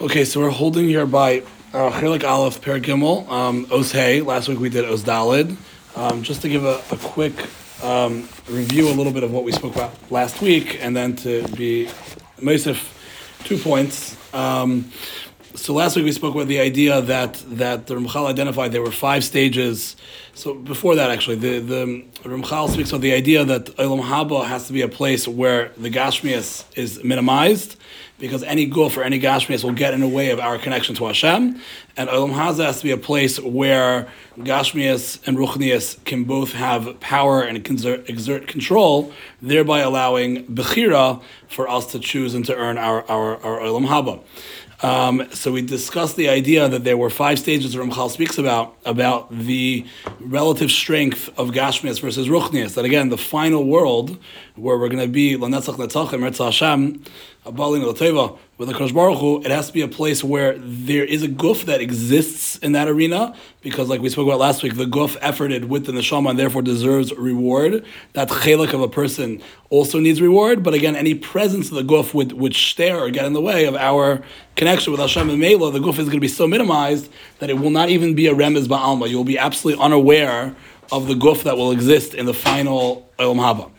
Okay, so we're holding here by uh, Chelik Aleph Per Gimel, um, Os Hey. Last week we did Os Dalid. Um, just to give a, a quick um, review, a little bit of what we spoke about last week, and then to be Mosif, two points. Um, so last week we spoke about the idea that that the Ramchal identified there were five stages. So before that, actually, the the Ramchal speaks about the idea that Olam Haba has to be a place where the Gashmias is minimized, because any guf or any Gashmias will get in the way of our connection to Hashem, and Olam Haza has to be a place where Gashmias and Ruchnias can both have power and exert, control, thereby allowing Bechira for us to choose and to earn our our, our Olam Haba. Um, so we discussed the idea that there were five stages Ramchal speaks about about the relative strength of Gashmias versus Ruchnias. That again, the final world where we're going to be Lanetzach Netzachim Eretz Hashem, Abalin Lateva with the Kosh Baruch Hu, it has to be a place where there is a guf that exists in that arena because, like we spoke about last week, the guf efforted with the neshama and therefore deserves reward. That chelik of a person also needs reward. But again, any presence of the guf would would stare or get in the way of our connection with Hashem and Mela. The guf is going to be so minimized that it will not even be a remez ba'alma. You will be absolutely unaware of the guf that will exist in the final Olam Haba.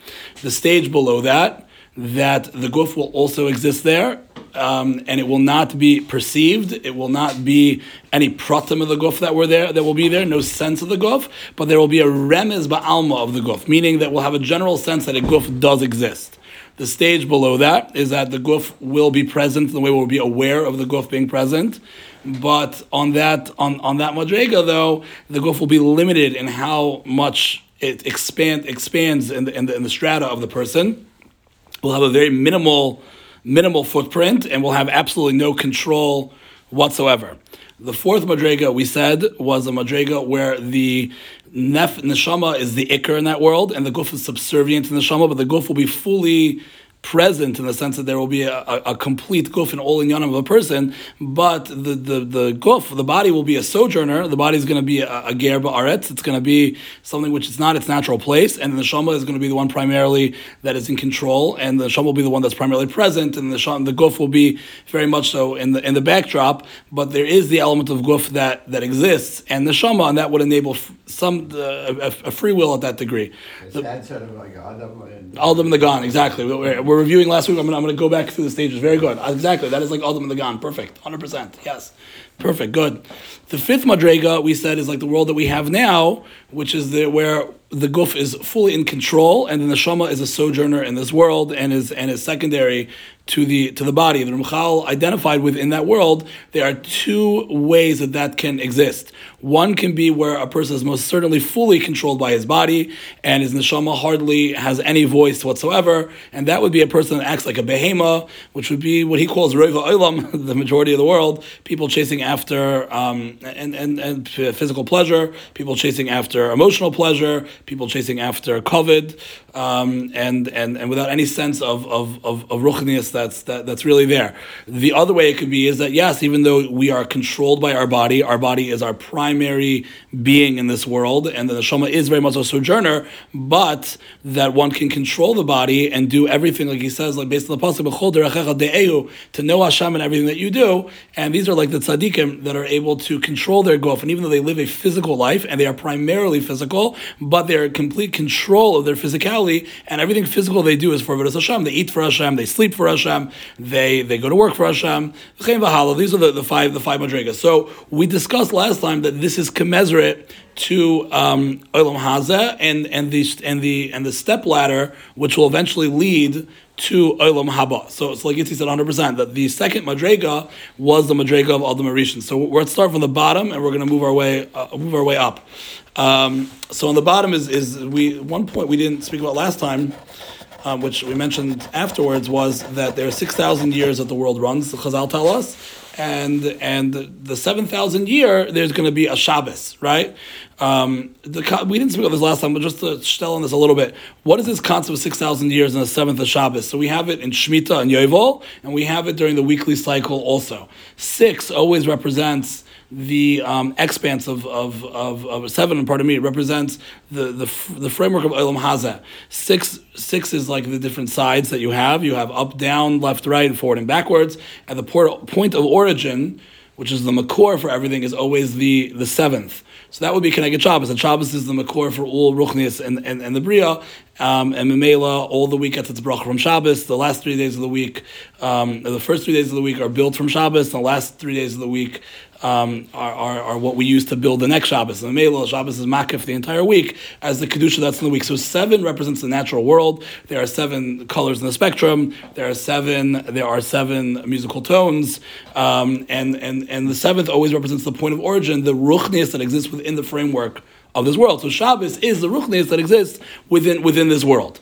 The stage below that, that the guf will also exist there, um, and it will not be perceived. It will not be any pratim of the guf that were there that will be there. No sense of the guf, but there will be a remez ba'alma of the guf, meaning that we'll have a general sense that a guf does exist. The stage below that is that the guf will be present the way we'll be aware of the guf being present. But on that on, on that madrega though, the guf will be limited in how much it expand expands in the, in the, in the strata of the person. We'll have a very minimal minimal footprint, and we'll have absolutely no control whatsoever. The fourth madrega we said was a madrega where the nef neshama is the ikr in that world, and the guf is subservient to the neshama, but the guf will be fully present in the sense that there will be a, a, a complete guf in all inyanim of a person, but the, the, the guf, the body will be a sojourner, the body is going to be a, a ger ba'aretz, it's going to be something which is not its natural place, and the shama is going to be the one primarily that is in control, and the shama will be the one that's primarily present, and the shama, the guf will be very much so in the in the backdrop, but there is the element of guf that, that exists, and the shama, and that would enable some uh, a, a, free will at that degree. The, that sort of like Adam and... Adam and the Gan, exactly. We're, we're reviewing last week. I'm going to go back through the stages. Very good. Exactly. That is like Adam and the Gan. Perfect. 100%. Yes. Perfect. Good. The fifth Madrega, we said, is like the world that we have now, which is the, where the guf is fully in control, and then the shama is a sojourner in this world and is and is secondary to the to the body. The Ramchal identified within that world, there are two ways that that can exist. One can be where a person is most certainly fully controlled by his body, and his neshama hardly has any voice whatsoever, and that would be a person that acts like a behema, which would be what he calls rova olam, the majority of the world, people chasing after um, and, and, and physical pleasure, people chasing after emotional pleasure, people chasing after kavod, um, and, and, and without any sense of, of, of, of ruchnius that's, that, that's really there. The other way it could be is that, yes, even though we are controlled by our body, our body is our primary being in this world, and the neshama is very much a sojourner, but that one can control the body and do everything, like he says, like based on the pasuk, to know Hashem and everything that you do. And these are like the tzaddikim that are able to control their gof, and even though they live a physical life and they are primarily physical, but they're in complete control of their physicality, and everything physical they do is for Hashem. They eat for Hashem, they sleep for Hashem, they they go to work for Hashem. These are the, the five the five madrigas. So we discussed last time that this is commensurate to um, Haza and and the and the and the step ladder, which will eventually lead to Olam Haba. So it's like Yitzhi said 100% that the second Madrega was the Madrega of Adam Arishan. So we're going to start from the bottom and we're going to move our way uh, move our way up. Um, so on the bottom is is we one point we didn't speak about last time. Um, which we mentioned afterwards was that there are six thousand years that the world runs. The Chazal tell us, and and the seven thousand year there's going to be a Shabbos, right? Um, the, we didn't speak about this last time, but just to tell on this a little bit, what is this concept of six thousand years and the seventh of Shabbos? So we have it in Shemitah and Yovel, and we have it during the weekly cycle also. Six always represents the um, expanse of, of, of, of seven, pardon me, represents the, the, the framework of Olam Hazeh. Six, six is like the different sides that you have. You have up, down, left, right, forward, and backwards. And the point of origin, which is the makor for everything, is always the, the seventh. So that would be Keneged Shabbos. And Shabbos is the makor for all Ruchnias and, and, and the Bria. Um, and Memela, all the week gets its bracha from Shabbos. The last three days of the week, um, the first three days of the week are built from Shabbos. And the last three days of the week um, are, are, are, what we use to build the next Shabbos. And the Memela, Shabbos is makif the entire week as the Kedusha that's in the week. So seven represents the natural world. There are seven colors in the spectrum. There are seven, there are seven musical tones. Um, and, and, and the seventh always represents the point of origin, the ruchnias that exists within the framework of this world. So Shabbos is the ruchnias that exists within, within this world.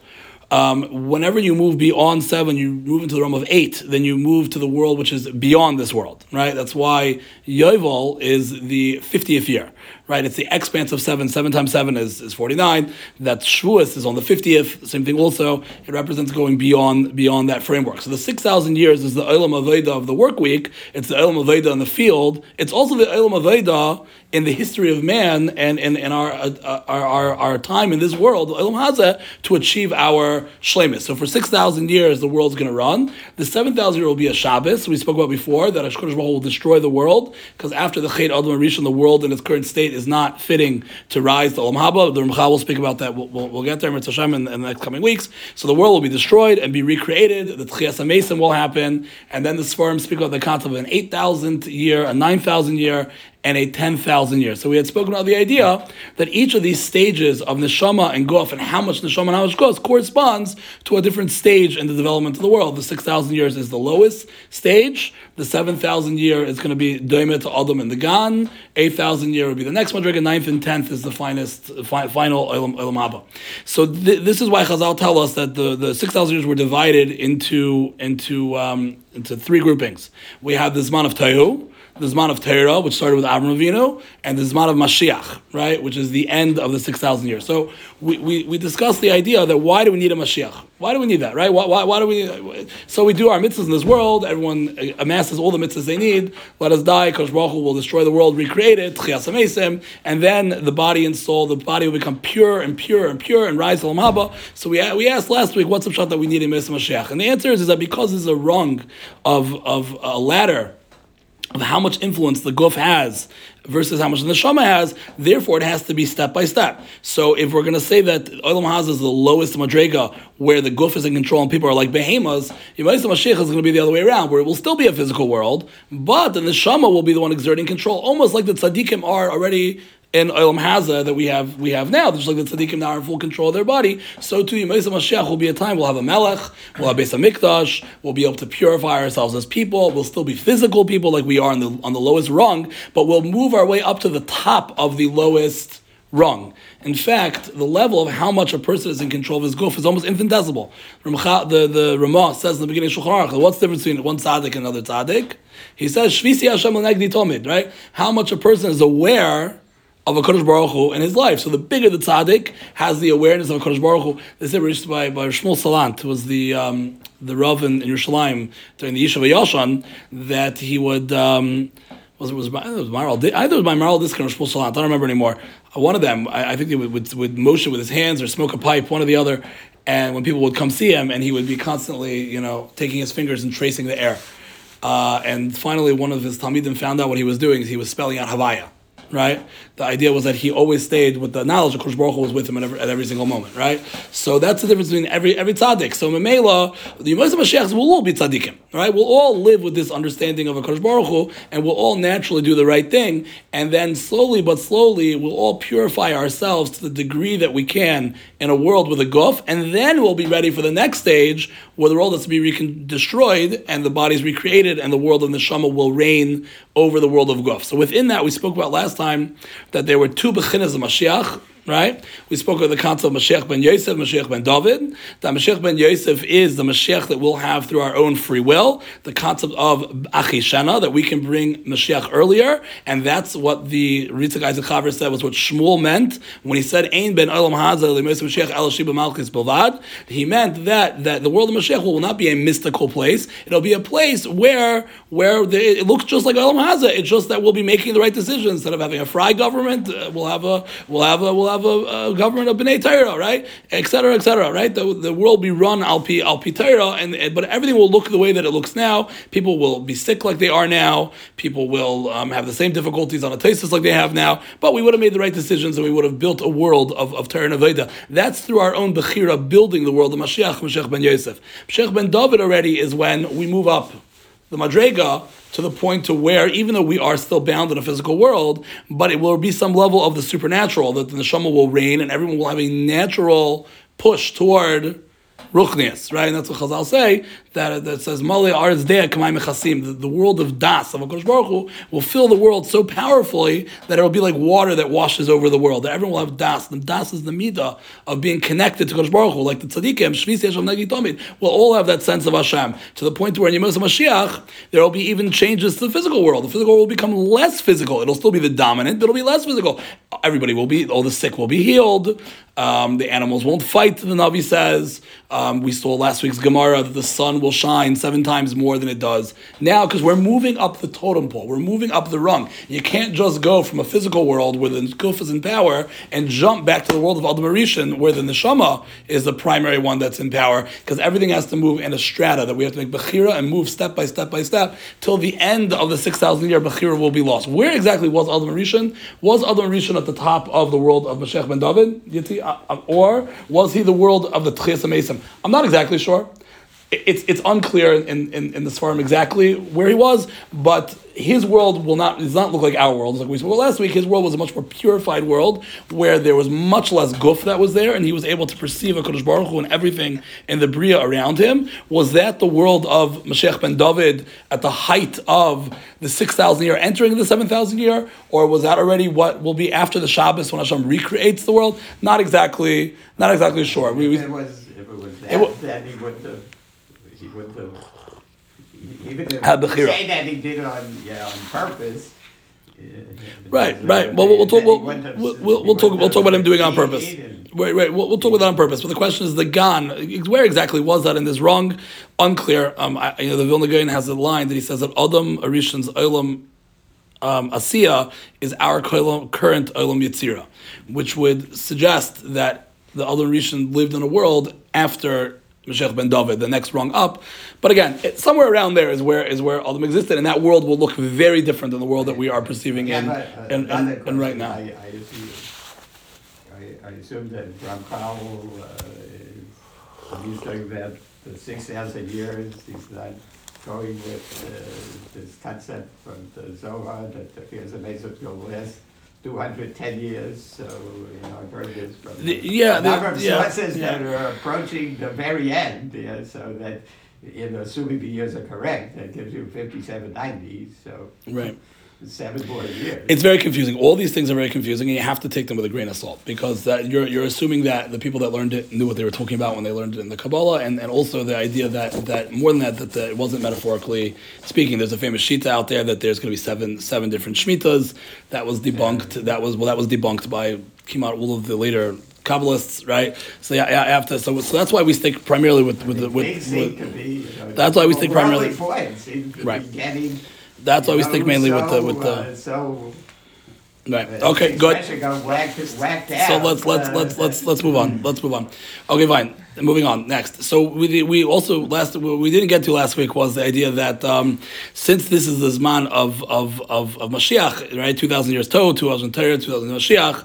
Um, whenever you move beyond seven, you move into the realm of eight, then you move to the world which is beyond this world, right? That's why Yovel is the 50th year, right? It's the expanse of seven. Seven times seven is, is 49. That Shavuos is on the 50th. Same thing also. It represents going beyond beyond that framework. So the 6,000 years is the Olam Aveda of the work week. It's the Olam Aveda in the field. It's also the Olam Aveda in the history of man and in, in our, uh, our, our, our, time in this world, Olam Hazeh, to achieve our shlemis. So for 6,000 years, the world's going to run. The 7,000 year will be a Shabbos. We spoke about before that Hashkodesh will destroy the world because after the Chet Adam Rishon, the world in its current state is not fitting to rise to Olam Haba. The Ramchal will speak about that. We'll, we'll, we'll get there Hashem in, in the next coming weeks. So the world will be destroyed and be recreated. The Tchias Mason will happen. And then the Sfarim speak about the concept of an 8,000 year, a 9,000 year, and a 10,000 years. So we had spoken about the idea that each of these stages of neshama and guf and how much neshama and how much guf corresponds to a different stage in the development of the world. The 6,000 years is the lowest stage. The 7,000 year is going to be Doimet to Adam and the Gan. 8,000 year would be the next Madriga. Ninth and tenth is the finest, fi- final Olam, Olam So th- this is why Chazal tell us that the, the 6,000 years were divided into, into, um, into three groupings. We have the Zman of Tayu, the Zman of Torah, which started with Avram Avinu, and the Zman of Mashiach, right, which is the end of the 6,000 years. So we, we, we discussed the idea that why do we need a Mashiach? Why do we need that, right? Why, why, why do we? So we do our mitzvahs in this world, everyone amasses all the mitzvahs they need, let us die, Kosh Baruch Hu will destroy the world, recreate it, and then the body and soul, the body will become pure and pure and pure and rise to the Lamaba. So we, we asked last week, what's the shot that we need in Mesa Mashiach? And the answer is, is that because there's a rung of, of a ladder of how much influence the guf has versus how much the neshama has. Therefore, it has to be step by step. So, if we're going to say that Olam Haz is the lowest madrega, where the guf is in control and people are like behemoths, Yemaisa Mashiach is going to be the other way around, where it will still be a physical world, but the neshama will be the one exerting control, almost like the tzaddikim are already in Olam Haza that we have we have now, just like the tzaddikim now are in full control of their body, so too Yemesa Mashiach will be a time we'll have a melech, we'll have Beis Hamikdash, we'll be able to purify ourselves as people, we'll still be physical people like we are on the on the lowest rung, but we'll move our way up to the top of the lowest rung. In fact, the level of how much a person is in control of his goof is almost infinitesimal. The, the Ramah says in the beginning of Shulchan Aruch, what's the difference between one tzaddik and another tzaddik? He says, Shvisi Hashem Tomid, right? How much a person is aware of a Kodesh Baruch Hu in his life. So the bigger the tzaddik has the awareness of a Kodesh Baruch Hu. This is by, by Shmuel Salant, who was the um, the Rav in, in Yerushalayim during the Yeshiva Yashan, that he would. Um, was it was, it was Maharil, either it was by Maharil Diskin or Shmuel Salant, I don't remember anymore. Uh, one of them, I, I think he would, would, would motion with his hands or smoke a pipe, one or the other. And when people would come see him, and he would be constantly, you know, taking his fingers and tracing the air. Uh, and finally, one of his Talmidim found out what he was doing. He was spelling out Havaya right? The idea was that he always stayed with the knowledge of Kosh Baruch Hu was with him at every, at every, single moment, right? So that's the difference between every every tzaddik. So Memela, the Yemais Mashiachs will all be tzaddikim, right? We'll all live with this understanding of a Kosh Baruch Hu, and we'll all naturally do the right thing, and then slowly but slowly we'll all purify ourselves to the degree that we can in a world with a guf, and then we'll be ready for the next stage where the world is to be recon- destroyed and the body is recreated, and the world of Neshama will reign over the world of guf. So within that, we spoke about last time that there were two bechinas of Mashiach, right? We spoke of the concept of Mashiach ben Yosef, Mashiach ben David. That Mashiach ben Yosef is the Mashiach that we'll have through our own free will. The concept of Achishena, that we can bring Mashiach earlier, and that's what the Ritzak Isaac Chaver said was what Shmuel meant when he said Ein ben Olam Hazel Mashiach El Shiba Malchus Bilvad. He meant that that the world of Mashiach will not be a mystical place. It'll be a place where where the, it looks just like Olam Haza. It's just that we'll be making the right decisions instead of having a fry government. Uh, we'll have a we'll have a we'll have a, a government of Bnei Torah, right? Etc. Etc. Right? The, the world be run al pi al pi Torah, and, but everything will look the way that it looks now. People will be sick like they are now. People will um, have the same difficulties on a thesis like they have now. But we would have made the right decisions, and we would have built a world of, of Torah and. That's through our own Bechira building the world of Mashiach, Mashiach ben Yosef. Mashiach ben David already is when we move up the Madrega to the point to where, even though we are still bound in a physical world, but it will be some level of the supernatural that the neshama will reign, and everyone will have a natural push toward ruchnias, right? And that's what Chazal say that that says Mali Arz Dea Kamai Mechasim. The, world of Das of Hakadosh Baruch Hu will fill the world so powerfully that it will be like water that washes over the world. That everyone will have Das. The Das is the midah of being connected to Hakadosh Baruch Hu, like the tzaddikim Shvis Yeshem Nagi Tomid. will all have that sense of Hashem to the point where in Yemos Mashiach there will be even changes to the physical world. The physical world will become less physical. It'll still be the dominant, but it'll be less physical. Everybody will be. All the sick will be healed. Um, the animals won't fight. The Navi says. Um, we saw last week's Gemara that the sun will shine seven times more than it does now because we're moving up the totem pole. We're moving up the rung. You can't just go from a physical world where the Kuf is in power and jump back to the world of Adam Arishan where the Neshama is the primary one that's in power because everything has to move in a strata that we have to make Bechira and move step by step by step till the end of the 6,000 year Bechira will be lost. Where exactly was Adam Arishan? Was Adam Arishan at the top of the world of Mashiach ben David? Uh, uh, or was he the world of the Tchias I'm not exactly sure. It's, it's unclear in, in, in this forum exactly where he was, but his world will not does not look like our world. Like we spoke last week, his world was a much more purified world where there was much less guf that was there, and he was able to perceive a Kodesh Baruch Hu and everything in the bria around him. Was that the world of Mashiach ben David at the height of the six thousand year, entering the seven thousand year, or was that already what will be after the Shabbos when Hashem recreates the world? Not exactly, not exactly sure. We, if was, it was that, he would have, he would have even if say that he did it on, yeah, on purpose. Right, right. Well, we'll talk. We'll, we'll, we'll, we'll talk. We'll talk about him doing it on purpose. Right, right. We'll, we'll talk about that on purpose. But the question is the gan. Where exactly was that in this wrong? Unclear. Um, I, you know, the Vilna Gaon has a line that he says that Adam Arishan's Olam um, Asiya is our current Olam Yitzira, which would suggest that the Adam Rishon lived in a world after Mashiach ben David, the next rung up. But again, it, somewhere around there is where is where Adam existed, and that world will look very different than the world that we are perceiving yeah, in, but, uh, in, in, in, right now. I, I, assume, I, I assume that Ramchal uh, he's talking about the six thousand years. He's not going with uh, this concept from the Zohar that Fias of will last 210 years, so, you know, I've heard this from The- yeah, a number the- of yeah, yeah. that are approaching the very end, yeah, so that, you know, assuming the years are correct, that gives you 5790, so Right. Years. It's very confusing. All these things are very confusing, and you have to take them with a grain of salt because that you're, you're assuming that the people that learned it knew what they were talking about when they learned it in the Kabbalah, and, and also the idea that, that more than that, that the, it wasn't metaphorically speaking. There's a famous shita out there that there's going to be seven seven different shmitas. That was debunked. Yeah. That was well, that was debunked by came out all of the later Kabbalists, right? So yeah, yeah after so, so that's why we stick primarily with with the with. with be, you know, that's why we stick primarily. Points, right. Getting, that's why we stick mainly with the with the. Uh, so Right. Okay. Good. So let's let's let's let's let's let's move on. Let's move on. Okay, fine. Moving on. Next. So we we also last we didn't get to last week was the idea that um, since this is the zman of of of, of Mashiach, right? Two thousand years to, two thousand Torah, two thousand Mashiach.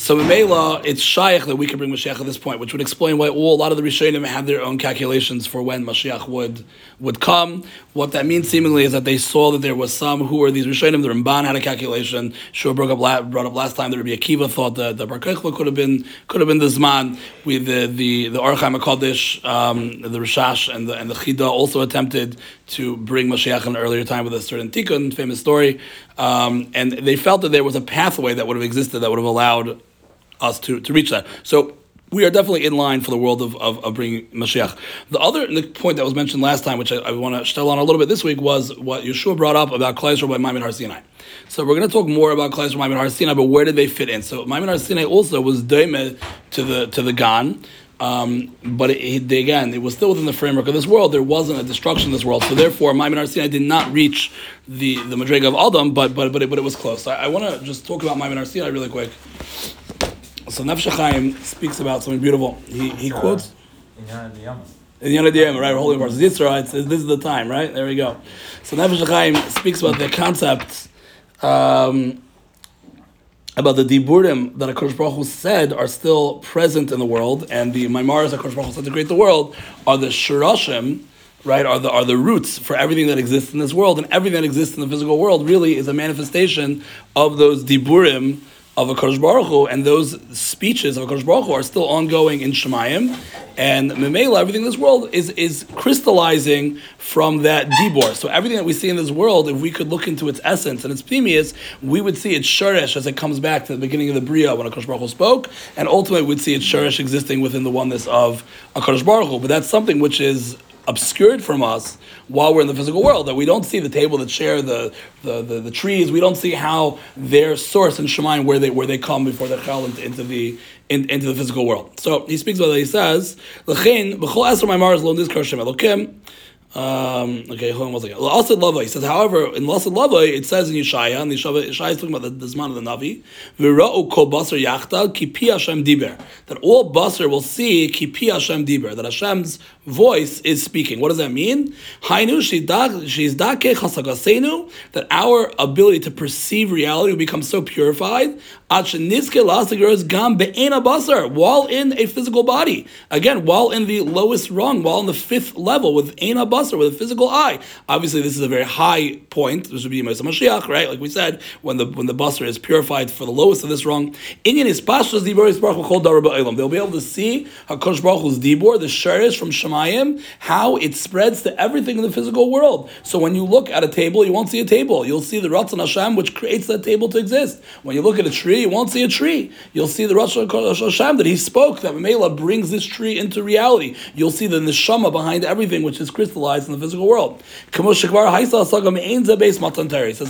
So in Mela, it's shaykh that we can bring Mashiach at this point, which would explain why all, a lot of the Rishonim have their own calculations for when Mashiach would would come. What that means seemingly is that they saw that there was some who were these Rishonim. The Ramban had a calculation. Shua brought up, brought up last time that Rabbi Akiva thought that the Bar could have been could have been the Zman. With the the the Orchaim Hakadosh, um, the Rishash, and the and the Chida also attempted to bring Mashiach in an earlier time with a certain tikkun, famous story. Um, and they felt that there was a pathway that would have existed that would have allowed us to, to reach that. So we are definitely in line for the world of, of, of bringing Mashiach. The other the point that was mentioned last time, which I, I want to still on a little bit this week, was what Yeshua brought up about Klai by Maimon Har Sinai. So we're going to talk more about Klai Maimon Har Sinai, but where did they fit in? So Maimon Har Sinai also was daime to the to the Gan. Um, but it, it, again, it was still within the framework of this world. There wasn't a destruction in this world, so therefore, Maimon Sinai did not reach the the Madrega of Adam, but but but it, but it was close. I, I want to just talk about Maimon Sinai really quick. So Nefesh Chaim speaks about something beautiful. He, he quotes. In Yana Diyama, right? We're holding verse Yitzra. It's, this is the time, right? There we go. So Nefesh Chaim speaks about the concepts um, about the diburim that Hakadosh Baruch Hu said are still present in the world, and the Maimaras Hakadosh Baruch Hu said to create the world are the shirashim, right? Are the are the roots for everything that exists in this world, and everything that exists in the physical world really is a manifestation of those diburim of a Kodesh Baruch Hu, and those speeches of a Kodesh Baruch Hu are still ongoing in Shemayim, and Memela, everything in this world is, is crystallizing from that Dibor. So everything that we see in this world, if we could look into its essence and its pneumius, we would see its Shurish as it comes back to the beginning of the Bria when a Kodesh Baruch Hu spoke, and ultimately we'd see its Shurish existing within the oneness of a Kodesh Baruch Hu. But that's something which is obscured from us while we're in the physical world. That we don't see the table the chair, the, the, the, the trees. We don't see how their source and Shemaim where they where they come before they fell into, into the in, into the physical world. So he speaks about that. He says, "L'chein b'chol esrei ma'amaris lo nizkar Shem Elokim." Um, okay, hold on one second. Lasid Lava, he says, however, in Lasid Lava, it says in Yeshaya, and Yeshaya, is talking about the, the Zman of the Navi, V'ra'u kol basar yachtal, ki pi Hashem diber. That all basar will see, ki pi Hashem diber. That Hashem's voice is speaking. What does that mean? Hainu shizdake chasagasenu. That our ability to perceive reality will become so purified, gam be'ena basar, while in a physical body. Again, while in the lowest rung, while in the fifth level with ena basar, basar, with a physical eye. Obviously, this is a very high point. This would be Moshe Mashiach, right? Like we said, when the when the basar is purified for the lowest of this rung. Inyan is pashas dibor is baruch kol They'll be able to see Hakadosh Baruch Hu's dibor, the sherish from Shemayim, how it spreads to everything in the physical world. So when you look at a table, you won't see a table. You'll see the Ratzon Hashem, which creates that table to exist. When you look at a tree, you won't see a tree. You'll see the Ratzon Hashem that He spoke that Mela brings this tree into reality. You'll see the neshama behind everything, which is crystallized in the physical world. Says,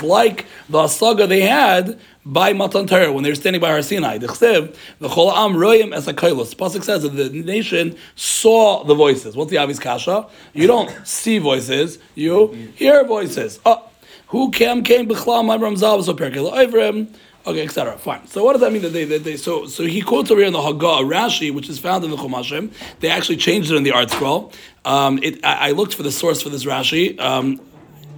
like the asaga they had by Matan Torah when they were standing by Har Sinai. The Chsev, the Royim as a. Pasuk says that the nation saw the voices. What's the obvious Kasha? You don't see voices, you hear voices. Oh, who came came b'chlam my Ramzav so perkel Ivrim. Okay, etc. Fine. So what does that mean that they, that they so so he quotes over here in the Haggah Rashi, which is found in the Chumashim. They actually changed it in the ArtScroll. Um, it, I, I, looked for the source for this Rashi. Um,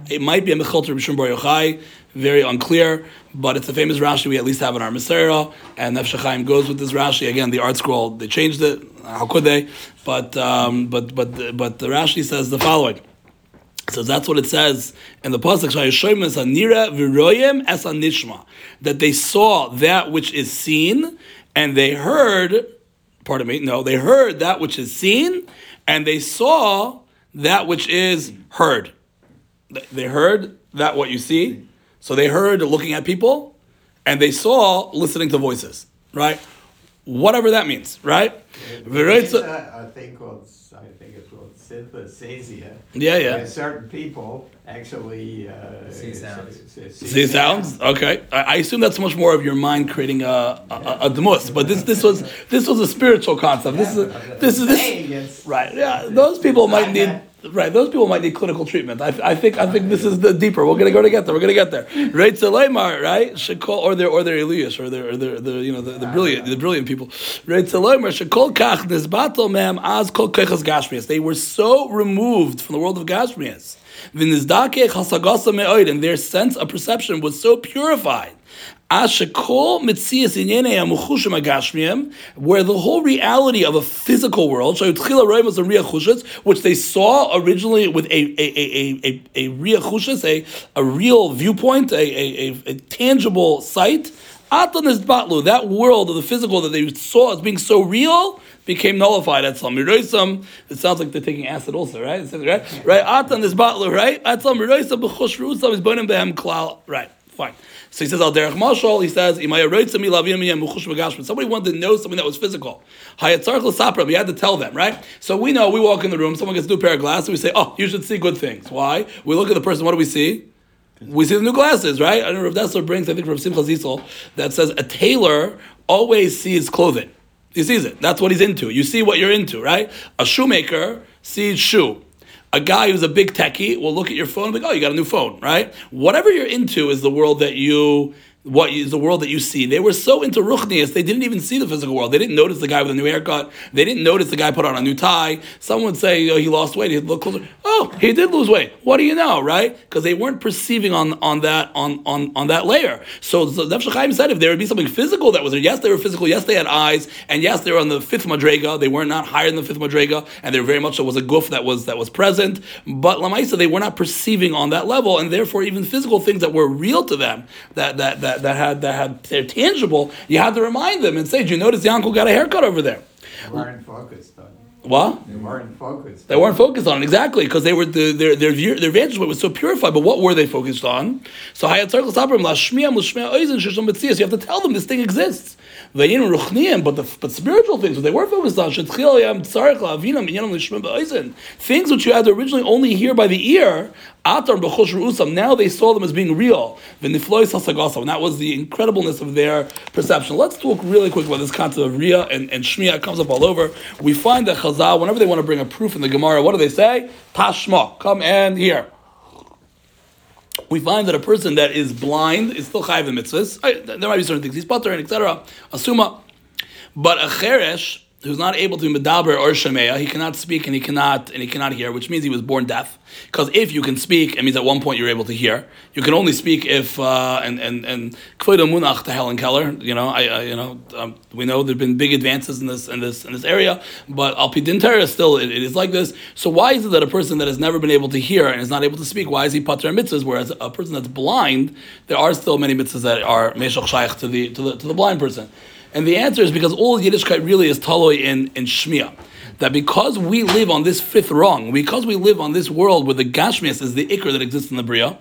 it might be a Mechilter B'Shum Bar Yochai, very unclear, but it's a famous Rashi we at least have in our Masera, and Nefesh goes with this Rashi. Again, the ArtScroll, they changed it. How could they? But um, but but but the Rashi says the following. So that's what it says in the pasuk. That they saw that which is seen, and they heard. Pardon me. No, they heard that which is seen, and they saw that which is heard. They heard that what you see. So they heard looking at people, and they saw listening to voices. Right. Whatever that means. Right. I think I think it's called synesthesia. Yeah, yeah. Where certain people actually uh, see sounds. See, see sounds. Okay, I, I, assume that's much more of your mind creating a a, a, a demus, but this this was this was a spiritual concept. This is this is this right. Yeah, those people might need. Right, those people might need clinical treatment. I, I think I think this is the deeper. We're gonna go to get there. We're gonna get there. Right, Selaimar, right? Shekol or their or their Elias or their or their the you know the, the brilliant the brilliant people. Right, Selaimar Shekol Kach Nisbatel Mem Az Kol Kechas Gashmias. They were so removed from the world of Gashmias. And their sense of perception was so purified where the whole reality of a physical world, which they saw originally with a a a a a, a, a real viewpoint, a, a, a, tangible sight. That world of the physical that they saw as being so real became nullified at some miroisam. It sounds like they're taking acid also, right? Right? Right? Atan is batlu, right? At some miroisam b'chosh rusam is bonim behem klal. Right. Fine. So he says, Al Derech Mashal, he says. Somebody wanted to know something that was physical. You had to tell them, right? So we know, we walk in the room, someone gets a new pair of glasses, we say, oh, you should see good things. Why? We look at the person, what do we see? We see the new glasses, right? I don't know if Dessler brings, I think from Simcha Zisel, that says a tailor always sees clothing. He sees it. That's what he's into. You see what you're into, right? A shoemaker sees shoe. A guy who's a big techie will look at your phone and be like, oh, you got a new phone, right? Whatever you're into is the world that you what is the world that you see. They were so into ruchnias, they didn't even see the physical world. They didn't notice the guy with a new haircut. They didn't notice the guy put on a new tie. Someone would say oh, he lost weight. He'd look closer. Oh, he did lose weight. What do you know, right? Because they weren't perceiving on, on that on, on, on that layer. So, so Chaim said if there would be something physical that was there, yes, they were physical. Yes, they had eyes, and yes, they were on the fifth madrega. They were not higher than the fifth madrega, and there very much there was a goof that was that was present. But lamaisa, they were not perceiving on that level, and therefore even physical things that were real to them that that that, that had that had they're tangible, you had to remind them and say, "Do you notice the uncle got a haircut over there?" Weren't focused on it. What? They weren't focused. They weren't focused on it exactly because they were the, their their view, their vantage point was so purified. But what were they focused on? So you have to tell them this thing exists. But the but spiritual things, they were focused on, things which you had to originally only hear by the ear, now they saw them as being real. And that was the incredibleness of their perception. Let's talk really quick about this concept of Ria and, and Shmiya. It comes up all over. We find that Chazal, whenever they want to bring a proof in the Gemara, what do they say? Tashma, come and hear we find that a person that is blind is still chayiv in mitzvahs. There might be certain things he's butter and etc. Asuma, but a cheresh who's not able to be medaber or shemeya, he cannot speak and he cannot and he cannot hear, which means he was born deaf. Because if you can speak, it means at one point you're able to hear. You can only speak if uh, and and and to Helen Keller. You know, I, I you know um, we know there've been big advances in this in this in this area, but al pidintera still it, it is like this. So why is it that a person that has never been able to hear and is not able to speak, why is he pater mitzvahs? Whereas a person that's blind, there are still many mitzvahs that are meshach shaykh to the to the to the blind person. And the answer is because all Yiddishkeit really is taloi in, in Shmiya. That because we live on this fifth rung, because we live on this world where the Gashmias is the Iker that exists in the Bria,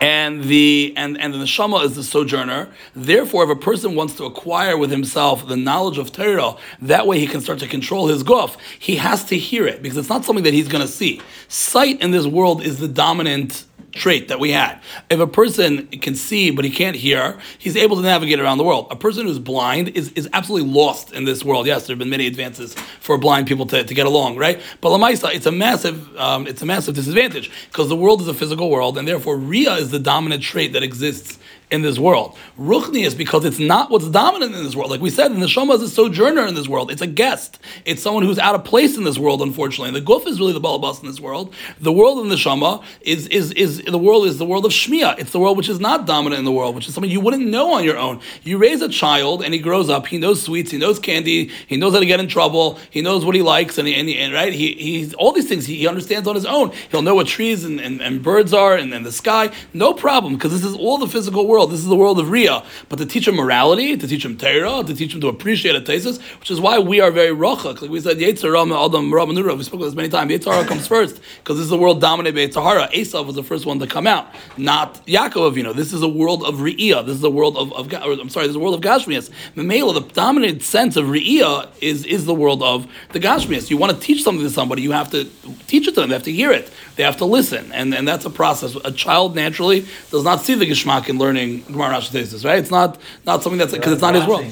and the and and the neshama is the sojourner. Therefore, if a person wants to acquire with himself the knowledge of Torah, that way he can start to control his guf. He has to hear it because it's not something that he's going to see. Sight in this world is the dominant trait that we had. If a person can see but he can't hear, he's able to navigate around the world. A person who's blind is, is absolutely lost in this world. Yes, there have been many advances for blind people to, to get along, right? But Lamaisa, it's a massive um, it's a massive disadvantage because the world is a physical world, and therefore Ria is the dominant trait that exists in this world. Ruchni is because it's not what's dominant in this world. Like we said, the neshama is a sojourner in this world. It's a guest. It's someone who's out of place in this world, unfortunately. And the guf is really the balabas in this world. The world of the neshama is, is, is the world is the world of shmia. It's the world which is not dominant in the world, which is something you wouldn't know on your own. You raise a child and he grows up, he knows sweets, he knows candy, he knows how to get in trouble, he knows what he likes, and, he, and, he, and right, he, he's all these things he, he, understands on his own. He'll know what trees and, and, and birds are and, and the sky. No problem, because this is all the physical world. This is the world of Ria, but to teach him morality, to teach him Torah, to teach him to appreciate a thesis, which is why we are very rochak. Like we said, Yetzirah Adam Ramanura, we spoke about this many times. Yetzirah comes first because this is the world dominated by Yetzirah. Esav was the first one to come out, not Yaakov Avinu. This is a world of Ria. This is a world of, of or, I'm sorry, this is a world of Gashmias. Memela, the dominant sense of Ria is is the world of the Gashmias. You want to teach something to somebody, you have to teach it to them. They have to hear it. They have to listen, and and that's a process. A child naturally does not see the Geshmak in learning Gemara Rashi thesis, right? It's not not something that's because it's not his world.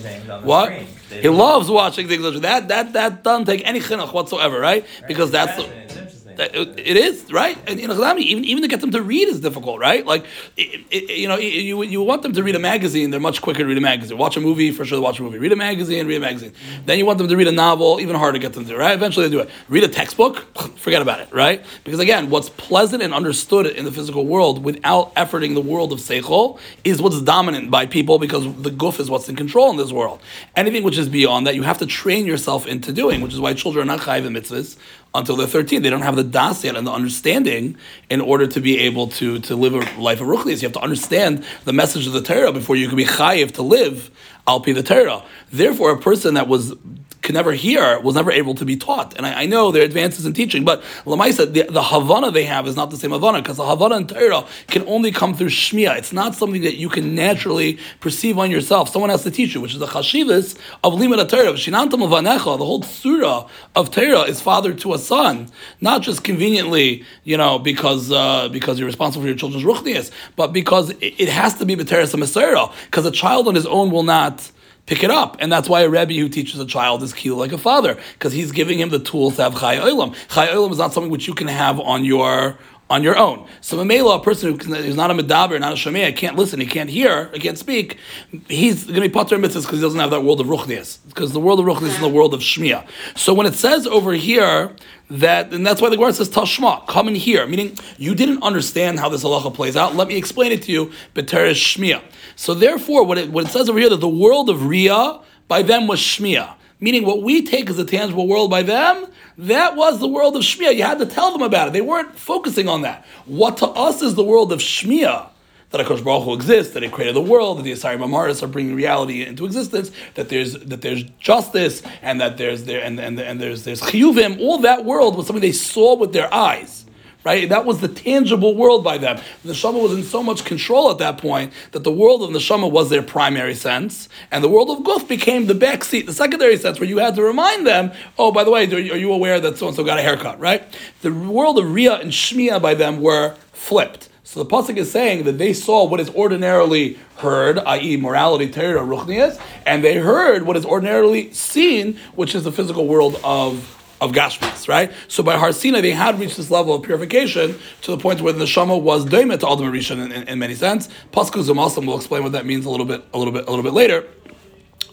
What? He loves watching things. That that that doesn't take any chinuch whatsoever, right? Because that's the it is right, and you know, even even to get them to read is difficult, right? Like, it, it, you know, you you want them to read a magazine, they're much quicker to read a magazine. Watch a movie for sure. Watch a movie. Read a magazine. Read a magazine. Then you want them to read a novel, even harder to get them to do. Right? Eventually they do it. Read a textbook, forget about it. Right? Because again, what's pleasant and understood in the physical world without efforting the world of seichel is what's dominant by people because the guf is what's in control in this world. Anything which is beyond that, you have to train yourself into doing, which is why children are not chayiv mitzvahs until they're 13. They don't have the das yet and the understanding in order to be able to, to live a life of ruchnias. You have to understand the message of the Torah before you can be chayiv to live al pi the Torah. Therefore, a person that was could never hear, was never able to be taught. And I, I know there are advances in teaching, but Lamaisa, the, the Havana they have is not the same Havana, because the Havana and Torah can only come through Shmiya. It's not something that you can naturally perceive on yourself. Someone has to teach you, which is the Chashivas of Limit Torah. Shinantam Avanecha, the whole surah of Torah is father to a son, not just conveniently, you know, because uh, because you're responsible for your children's ruchnias, but because it, it has to be B'teres because a child on his own will not pick it up. And that's why a Rebbe who teaches a child is key like a father, because he's giving him the tools to have Chai Olam. Chai Olam is not something which you can have on your on your own. So Mamela, a person who is not a medaber, not a shemei, can't listen, he can't hear, he can't speak, he's going to be pater mitzvahs because he doesn't have that world of ruchnias. Because the world of ruchnias is the world of shmia. So when it says over here that, and that's why the Gemara says tashma, come in here, meaning you didn't understand how this halacha plays out. Let me explain it to you. Beteres shmia. So therefore, what it, what it says over here that the world of ria by them was shmia. Meaning, what we take as a tangible world by them, that was the world of Shmiya. You had to tell them about it. They weren't focusing on that. What to us is the world of Shmiya, that Akash Baruch Hu exists, that He created the world, that the Asari Mamaris are bringing reality into existence, that there's that there's justice, and that there's there and, and, and there's there's chiyuvim. All that world was something they saw with their eyes right? That was the tangible world by them. The neshama was in so much control at that point that the world of the neshama was their primary sense, and the world of guf became the back seat, the secondary sense, where you had to remind them, oh, by the way, are you aware that so and so got a haircut, right? The world of Ria and shmia by them were flipped. So the pasuk is saying that they saw what is ordinarily heard, i.e., morality, Torah, ruchnias, and they heard what is ordinarily seen, which is the physical world of of Gashmis, right? So by Har Sinai, they had reached this level of purification to the point where the neshama was doimet to Rishon in, in, in, many sense. Pasku Zumasim will explain what that means a little bit, a little bit, a little bit later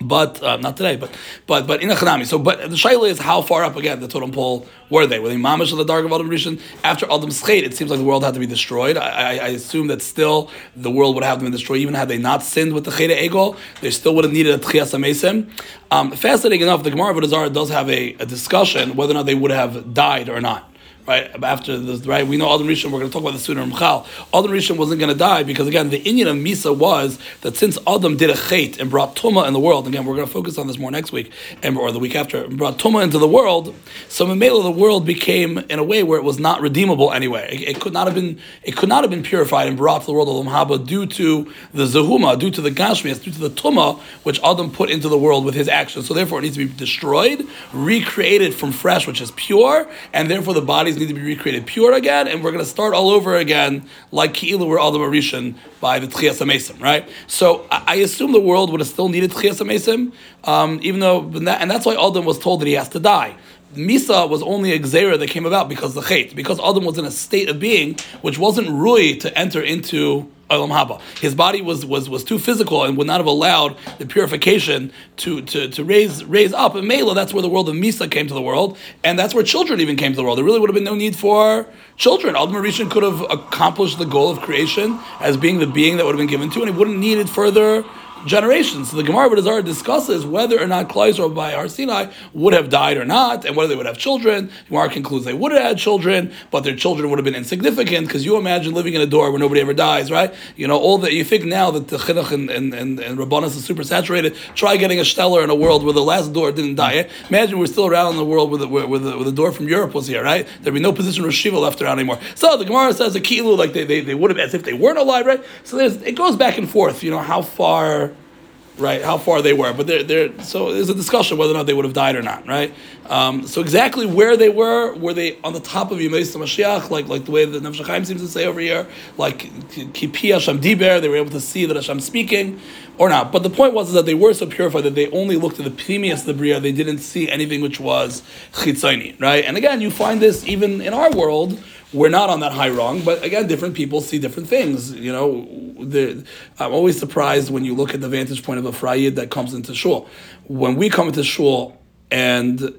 but uh, not today, but but but in a chanami. So, but the shaila is how far up again the totem pole were they? Were they mamish of the dark of Adam Rishon after Adam Scheit? It seems like the world had to be destroyed. I, I, I, assume that still the world would have been destroyed, even had they not sinned with the Cheda Egel. They still would have needed a Tchias Amesim. Um, fascinating enough, the Gemara of does have a, a discussion whether or not they would have died or not right? After this, right? We know Adam Rishon. We're going to talk about the sooner Mchal. Adam Rishon wasn't going to die because again, the Indian of Misa was that since Adam did a chait and brought tuma in the world. Again, we're going to focus on this more next week and or the week after. Brought tuma into the world. So Mamela, the world became in a way where it was not redeemable anyway. It, it, could not have been. It could not have been purified and brought to the world of Lamhaba due to the zahuma, due to the gashmias, due to the tuma which Adam put into the world with his actions. So therefore, it needs to be destroyed, recreated from fresh, which is pure, and therefore the body bodies need to be recreated pure again, and we're going to start all over again, like Ki'ilu were Adam Arishan by the Tchias HaMesim, right? So I, assume the world would have still needed Tchias HaMesim, um, even though, and that's why Adam was told that he has to die. Misa was only a Xera that came about because the Chait, because Adam was in a state of being which wasn't Rui to enter into Olam Haba. His body was, was, was too physical and would not have allowed the purification to, to, to raise raise up. And Mela, that's where the world of Misa came to the world, and that's where children even came to the world. There really would have been no need for children. Adam Rishon could have accomplished the goal of creation as being the being that would have been given to, and he wouldn't need it further generations. So the Gemara B'Dazar discusses whether or not Klai Yisrael by Har Sinai would have died or not, and whether they would have children. Gemara concludes they would have had children, but their children would have been insignificant because you imagine living in a door where nobody ever dies, right? You know, all that you think now that the chinuch and, and, and, and is super saturated, try getting a stellar in a world where the last door didn't die. Eh? Imagine we're still around in the world where the, where, where the, where the door from Europe was here, right? There'd be no position of Shiva left around anymore. So the Gemara says a kilu, like they, they, they would have, as if they weren't alive, right? So it goes back and forth, you know, how far right? How far they were, but they're, they're so there's a discussion whether or not they would have died or not, right? Um, so exactly where they were, were they on the top of Yemais Mashiach, like like the way that Nefesh Chaim seems to say over here, like Kipi Hashem Diber, they were able to see that Hashem speaking, or not. But the point was that they were so purified that they only looked at the Pnimius the Bria, they didn't see anything which was Chitzoni, right? And again, you find this even in our world we're not on that high rung, but again, different people see different things. You know, the, I'm always surprised when you look at the vantage point of a frayid that comes into shul. When we come into shul, and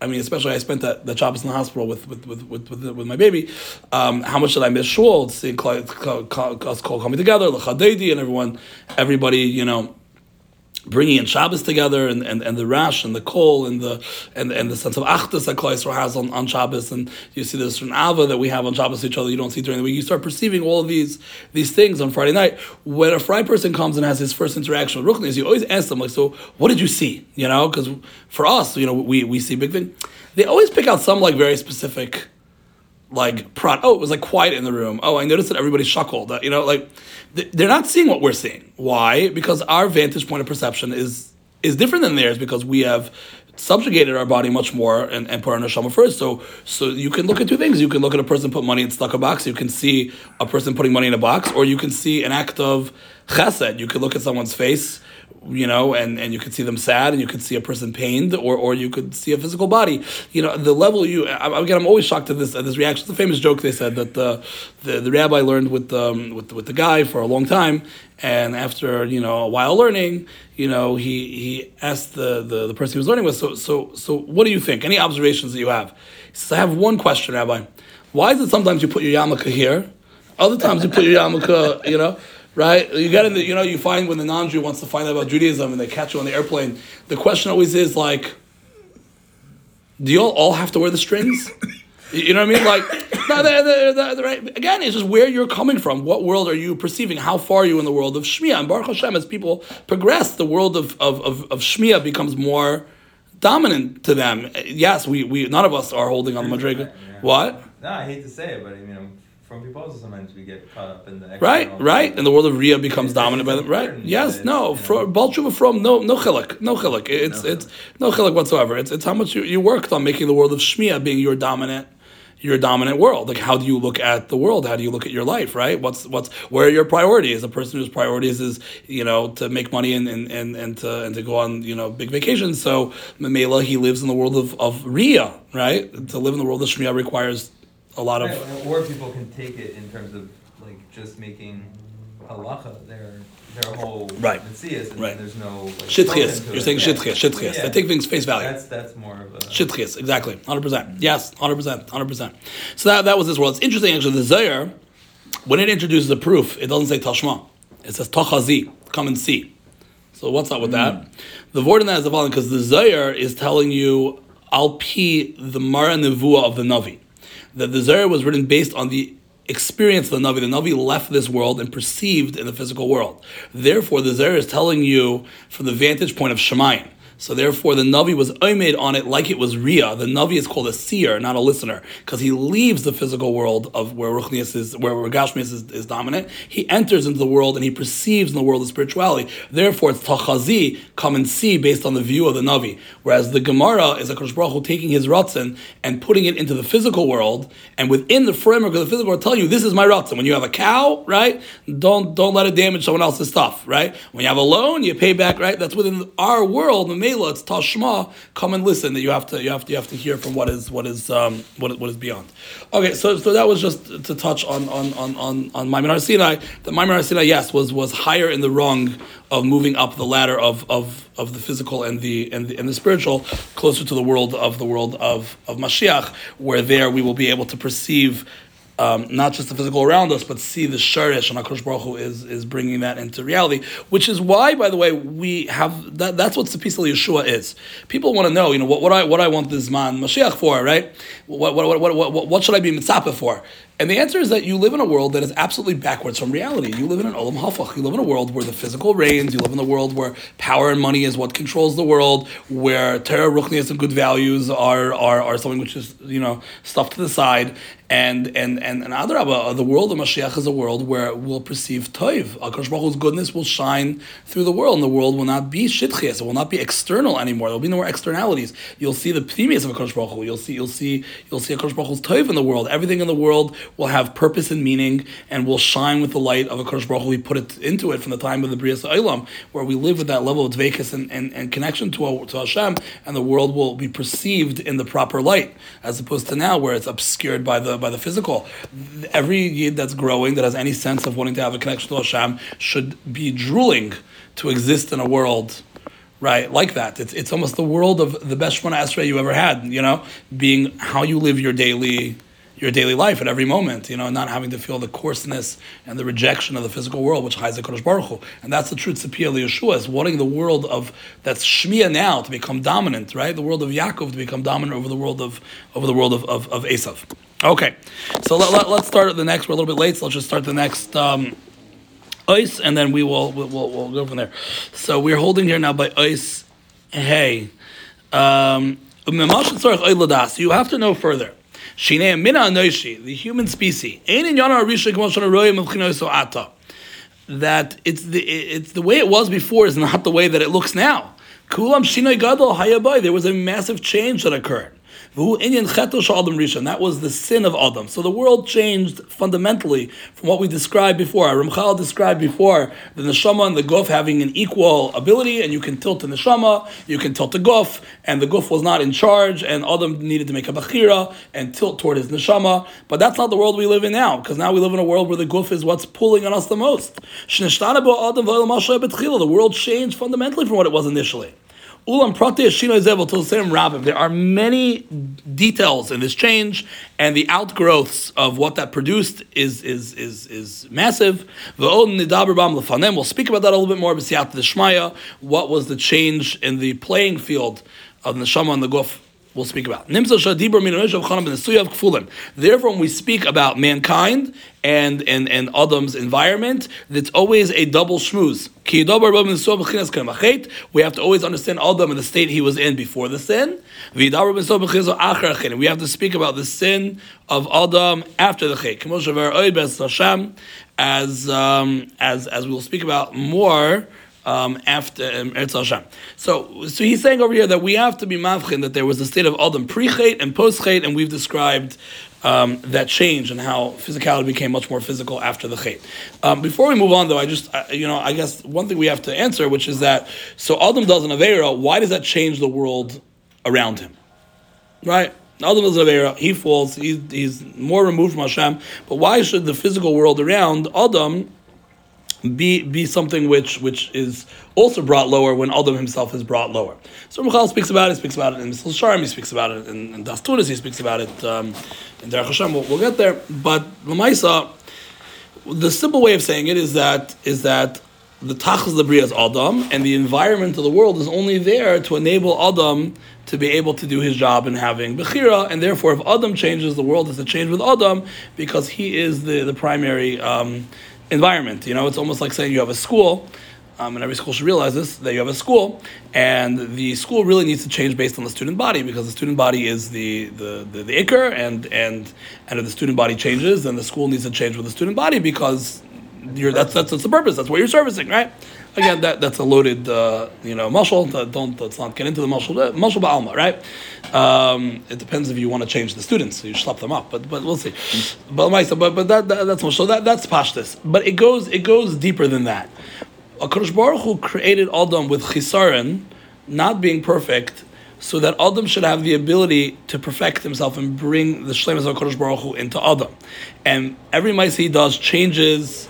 I mean, especially I spent that, that Shabbos in the hospital with with with, with, with, with my baby. Um, how much did I miss shul? Seeing us coming together, the and everyone, everybody, you know bringing in Shabbos together and, and, and the rash and the coal and the and, and the sense of achdus that Yisrael has on, on Shabbos and you see the certain ava that we have on Shabbos each other you don't see during the week. You start perceiving all of these these things on Friday night. When a fry person comes and has his first interaction with Ruchnis, you always ask them like, so what did you see? You know, because for us, you know, we, we see big thing. They always pick out some like very specific like prod. Oh, it was like quiet in the room. Oh, I noticed that everybody shuckled. Uh, you know, like they're not seeing what we're seeing. Why? Because our vantage point of perception is is different than theirs because we have subjugated our body much more and, and put our neshama first. So so you can look at two things. You can look at a person put money in stuck a box. You can see a person putting money in a box, or you can see an act of chesed. You can look at someone's face you know, and, and you could see them sad, and you could see a person pained, or, or you could see a physical body. You know, the level you again, I'm always shocked at this at this reaction. It's a famous joke they said that the the, the rabbi learned with um, with with the guy for a long time, and after you know a while learning, you know, he he asked the, the the person he was learning with, so so so what do you think? Any observations that you have? He says, I have one question, Rabbi. Why is it sometimes you put your yarmulke here, other times you put your yarmulke, you know? Right? You get in the, you know, you find when the non-Jew wants to find out about Judaism and they catch you on the airplane, the question always is like, do you all, all have to wear the strings? You know what I mean? Like, no, they're, they're, they're, right. again, it's just where you're coming from. What world are you perceiving? How far are you in the world of Shmiya? And Baruch Hashem, as people progress, the world of, of, of, of Shmiya becomes more dominant to them. Yes, we, we none of us are holding on the Madriga. What? No, I hate to say it, but I mean, I'm from people also sometimes we get caught up in the right, right, and the world of Ria becomes dominant by them. Right? Yes, no, from Balchuva from no no chilik, no chilik. It's no it's no chilik whatsoever. It's it's how much you, you worked on making the world of Shmia being your dominant your dominant world. Like how do you look at the world? How do you look at your life? Right? What's what's where are your priorities? A person whose priorities is you know to make money and and, and, and to and to go on you know big vacations. So Mamela he lives in the world of of Ria. Right? To live in the world of Shmia requires a lot of. Right, or people can take it in terms of like just making halacha their their whole right. Metzias, and right. there's no like, shitchias. You're saying shitchias, shitchias. Yeah. They take things face value. That's that's more of a shitchias. Exactly, hundred percent. Yes, hundred percent, hundred percent. So that that was this world. It's interesting actually. The Zohar, when it introduces a proof, it doesn't say tashma. It says tachazi. Come and see. So what's up with mm. that? The word in that is the following because the Zohar is telling you al pi the mara nevua of the navi that the Zohar was written based on the experience of the Navi. The Navi left this world and perceived in the physical world. Therefore, the Zohar is telling you from the vantage point of Shemayim. So therefore, the Navi was made on it like it was Ria. The Navi is called a seer, not a listener, because he leaves the physical world of where Ruchnias is, where Gashmias is, is, dominant. He enters into the world and he perceives in the world of spirituality. Therefore, it's Tachazi, come and see, based on the view of the Navi. Whereas the Gemara is a Kosh Baruch taking his Ratzin and putting it into the physical world, and within the framework of the physical world, telling you this is my Ratzin. When you have a cow, right, don't don't let it damage someone else's stuff, right? When you have a loan, you pay back, right? That's within our world Mela, it's Tashma. Come and listen. That you have to you have to you have to hear from what is what is um, what what is beyond. Okay, so so that was just to touch on on on on on Maimon Sinai. The Maimon Sinai, yes, was was higher in the rung of moving up the ladder of of of the physical and the and the, and the spiritual closer to the world of the world of of Mashiach, where there we will be able to perceive um, not just the physical around us, but see the sharish and Hakadosh Baruch Hu is is bringing that into reality. Which is why, by the way, we have that. That's what Tzipisa Yeshua is. People want to know, you know, what, what I what I want this man Mashiach for, right? What what what what, what, what should I be mitzapah for? And the answer is that you live in a world that is absolutely backwards from reality. You live in an olam hafach. You live in a world where the physical reigns. You live in a world where power and money is what controls the world. Where terror, ruchnias, and good values are, are are something which is you know stuff to the side. And and and Adrabah, the world of Mashiach is a world where we'll perceive toiv. Akash Baruch goodness will shine through the world, and the world will not be shitchias. It will not be external anymore. There will be no more externalities. You'll see the pneumius of Akash Baruch You'll see you'll see you'll see Akash Baruch toiv in the world. Everything in the world will have purpose and meaning and will shine with the light of a Kodesh Baruch. We put it into it from the time of the Bria Olam, where we live with that level of dvekas and, and, and connection to, to Hashem, and the world will be perceived in the proper light, as opposed to now where it's obscured by the by the physical. Every yid that's growing, that has any sense of wanting to have a connection to Hashem, should be drooling to exist in a world right? Like that. It's, it's almost the world of the best Shemona Esrei you ever had, you know, being how you live your daily your daily life at every moment, you know, not having to feel the coarseness and the rejection of the physical world, which hides the Kodesh Baruch Hu. And that's the truth Tzipiyah Yeshua is wanting the world of that's Shmiya now to become dominant, right? The world of Yaakov to become dominant over the world of over the world of, of, of Esav. Okay, so let, let, us start the next. We're a little bit late, so let's just start the next um, ice, and then we will we'll, we'll, we'll go from there. So we're holding here now by ice. Hey, um, you have to know further. Shinei mina anoishi, the human species. Ein in yana arisha k'moshan aroyim of ata. That it's the it's the way it was before is not the way that it looks now. Kulam shinoi gadol hayabai. There was a massive change that occurred. That was the sin of Adam. So the world changed fundamentally from what we described before. Ramchal described before the neshama and the guf having an equal ability, and you can tilt the neshama, you can tilt the guf, and the guf was not in charge, and Adam needed to make a bachira and tilt toward his neshama. But that's not the world we live in now, because now we live in a world where the guf is what's pulling on us the most. The world changed fundamentally from what it was initially. Ulam Rabim. There are many details in this change, and the outgrowths of what that produced is is is is massive. We'll speak about that a little bit more. But the Shmaya. What was the change in the playing field of the neshama and the guf? We'll speak about. Therefore, when we speak about mankind and, and, and Adam's environment, it's always a double shmooze. We have to always understand Adam and the state he was in before the sin. We have to speak about the sin of Adam after the chet. As, um, as, as we will speak about more um, after um, Eretz Hashem. So, so he's saying over here that we have to be mavchin that there was a state of Adam pre-chait and post-chait, and we've described um, that change and how physicality became much more physical after the chait. Um, before we move on, though, I just, I, you know, I guess one thing we have to answer, which is that, so Adam does an Avera, why does that change the world around him? Right? Adam does an Avera, he falls, he's more removed from Hashem, but why should the physical world around Adam be be something which which is also brought lower when Adam himself is brought lower. So Michal speaks about it, speaks about it in Misl Sharm, he speaks about it in, in Das Tunis, he speaks about it um, in Derech Hashem. We'll, we'll, get there. But Lamaisa, the simple way of saying it is that is that the Tachas Labri is Adam, and the environment of the world is only there to enable Adam to be able to do his job in having Bechira, and therefore if Adam changes, the world has to change with Adam because he is the, the primary um, environment. You know, it's almost like saying you have a school, um, and every school should realize this that you have a school, and the school really needs to change based on the student body because the student body is the the the, the ikr, and and and if the student body changes, then the school needs to change with the student body because you're that's that's, that's the purpose. That's what you're servicing, right? Again, that, that's a loaded, uh, you know, mushal. Don't let's not get into the mushal. Mushal ba'alma, right? Um, it depends if you want to change the students, so you slap them up. But but we'll see. But but that, that that's mushal. That that's pashtus. But it goes it goes deeper than that. Hakadosh Baruch Hu created Adam with chisaron, not being perfect, so that Adam should have the ability to perfect himself and bring the shlemas of Hakadosh Baruch Hu into Adam. And every mice he does changes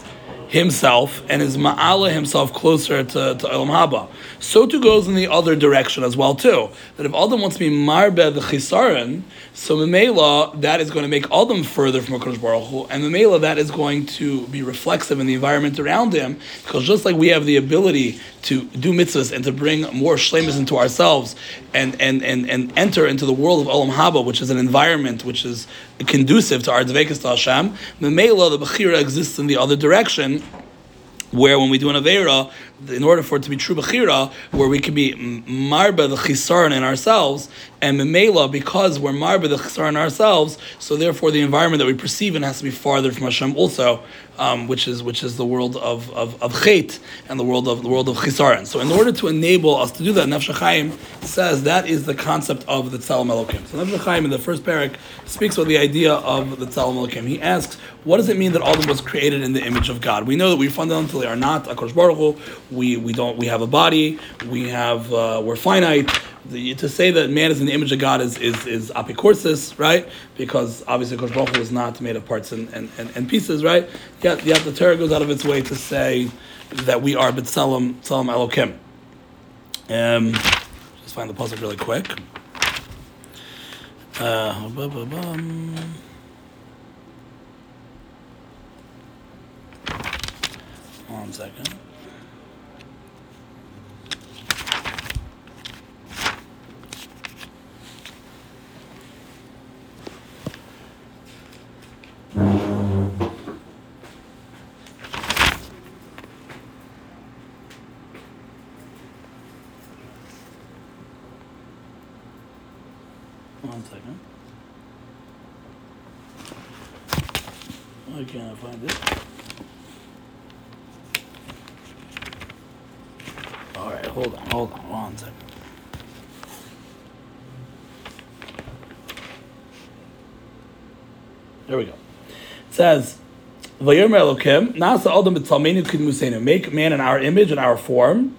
himself and is ma'ala himself closer to, to Olam Haba. So too goes in the other direction as well too. That if Adam wants to be marbe the chisaron, so Memela, that is going to make Adam further from HaKadosh Baruch Hu, and Memela, that is going to be reflexive in the environment around him, because just like we have the ability to do mitzvahs and to bring more shlemas into ourselves and, and, and, and enter into the world of Olam Haba, which is an environment which is conducive to our Dvekas to Hashem, Memela, the Bechira exists in the other direction, where when we do an Avera, in order for it to be true Bechira, where we can be Marba the Chisaron in ourselves, and Memela, because we're Marba the Chisaron in ourselves, so therefore the environment that we perceive in has to be farther from Hashem also, um, which is which is the world of of, of Chet and the world of the world of Chisaron. So in order to enable us to do that, Nefesh Chaim says that is the concept of the Tzelem Elokim. So Nefesh Chaim in the first parak speaks about the idea of the Tzelem Elokim. He asks, what does it mean that all Adam was created in the image of God? We know that we fundamentally are not Akash Baruch Hu we, we don't we have a body we have uh, we're finite the, to say that man is in the image of God is is, is apicorsis, right? Because obviously Kosh Baruch is not made of parts and, and, and, and, pieces, right? Yet, yet the Torah goes out of its way to say that we are B'Tselem Tselem Elokim. Um, just find the puzzle really quick. Uh. One second. One second. Why can't I find it? All right, hold on, hold on, one second. There we go. It says, "Vayomer Elokim nasa adam b'talmeinu kidmusenu." Make man in our image and our form,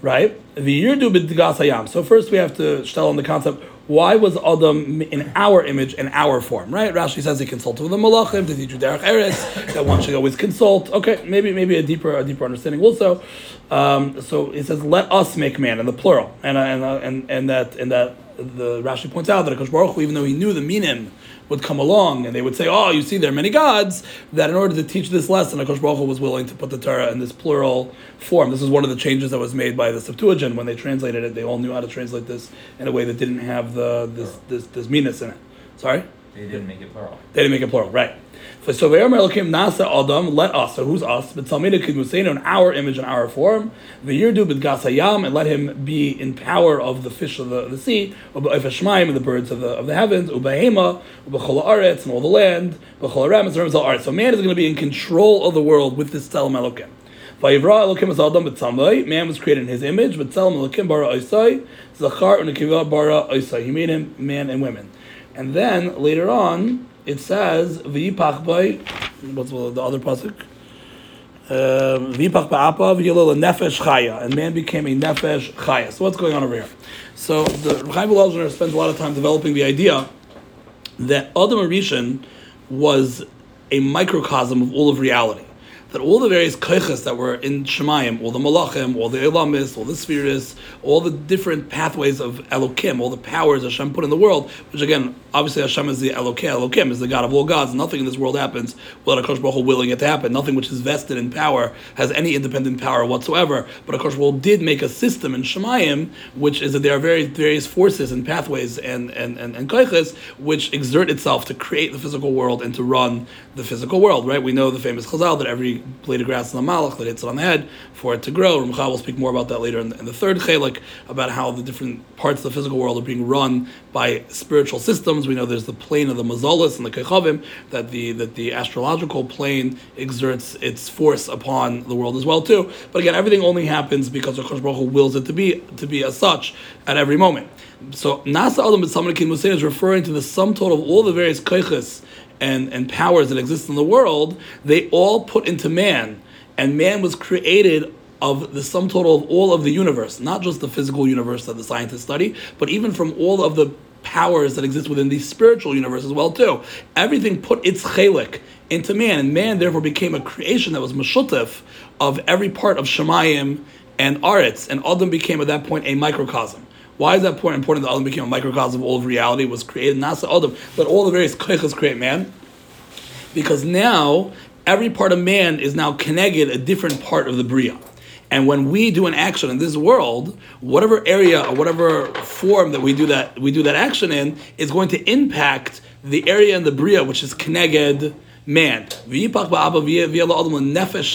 right? The yirdu. So first we have to tell on the concept. Why was Adam in our image and our form, right? Rashi says he consulted with the Malachim to teach you Derech Eretz, that one should always consult. Okay, maybe maybe a deeper a deeper understanding also. Um, so it says, "Let us make man" in the plural, and uh, and uh, and and that and that the Rashi points out that Akash Baruch even though he knew the minim would come along and they would say, "Oh, you see, there are many gods." That in order to teach this lesson, Akash Baruch Hu was willing to put the Torah in this plural form. This is one of the changes that was made by the Septuagint when they translated it. They all knew how to translate this in a way that didn't have the this this this minas in it. Sorry. They didn't make it plural. They didn't make it plural, right? For so Ve'omer Elokim Nasa Adam, let us. So who's us? But Talmida Kidmuseinu in our image and our form. The Yirdu B'Gas Hayam, and let him be in power of the fish of the, the sea, Uba'ifashmaim and the birds of the of the heavens, Ubahema, Ubachol Aretz and all the land, Ubachol Aram and Aretz. So man is going to be in control of the world with this Tzelem Elokim. Vayivra Elokim is Adam b'Tzamai. Man was created in His image. But Tzelem Elokim bara Oisai, Zachar u'Nekiva bara Oisai. He made him man and women. And then later on, it says v'yipach by what's the other pasuk? Um, V'yipach ba'apa v'yilol nefesh chaya, and man became a nefesh chaya. So what's going on over here? So the Chaim Volozhiner spends a lot of time developing the idea that Adam Arishan was a microcosm of all of reality. That all the various koiches that were in Shemayim, all the malachim, all the elamis, all the spheres, all the different pathways of Elokim, all the powers Hashem put in the world, which again, obviously Hashem is the Elokeh, Elokim is the God of all gods. Nothing in this world happens without Akash Baruch Hu willing it to happen. Nothing which is vested in power has any independent power whatsoever. But Akash Baruch did make a system in Shemayim, which is that there are various various forces and pathways and and and, and koiches which exert itself to create the physical world and to run the physical world. Right? We know the famous Chazal that every blade of grass in the malach that hits it on the head for it to grow. Ramchal will speak more about that later in the, in the third chelik about how the different parts of the physical world are being run by spiritual systems. We know there's the plane of the mazalis and the kechavim that the that the astrological plane exerts its force upon the world as well too. But again, everything only happens because Hakadosh Baruch Hu wills it to be to be as such at every moment. So Nasa Adam B'Samarikin Musain is referring to the sum total of all the various keiches and, and powers that exist in the world, they all put into man. And man was created of the sum total of all of the universe, not just the physical universe that the scientists study, but even from all of the powers that exist within the spiritual universe as well too. Everything put its chelik into man, and man therefore became a creation that was mashutif of every part of Shemayim and Aretz, and Adam became at that point a microcosm. Why is that point important that Adam became a microcosm of all of reality, was created? Nasa Adam, but all the various koiches create man. Because now, every part of man is now connected a different part of the Bria. And when we do an action in this world, whatever area or whatever form that we do that we do that action in is going to impact the area in the Bria which is connected man. Nefesh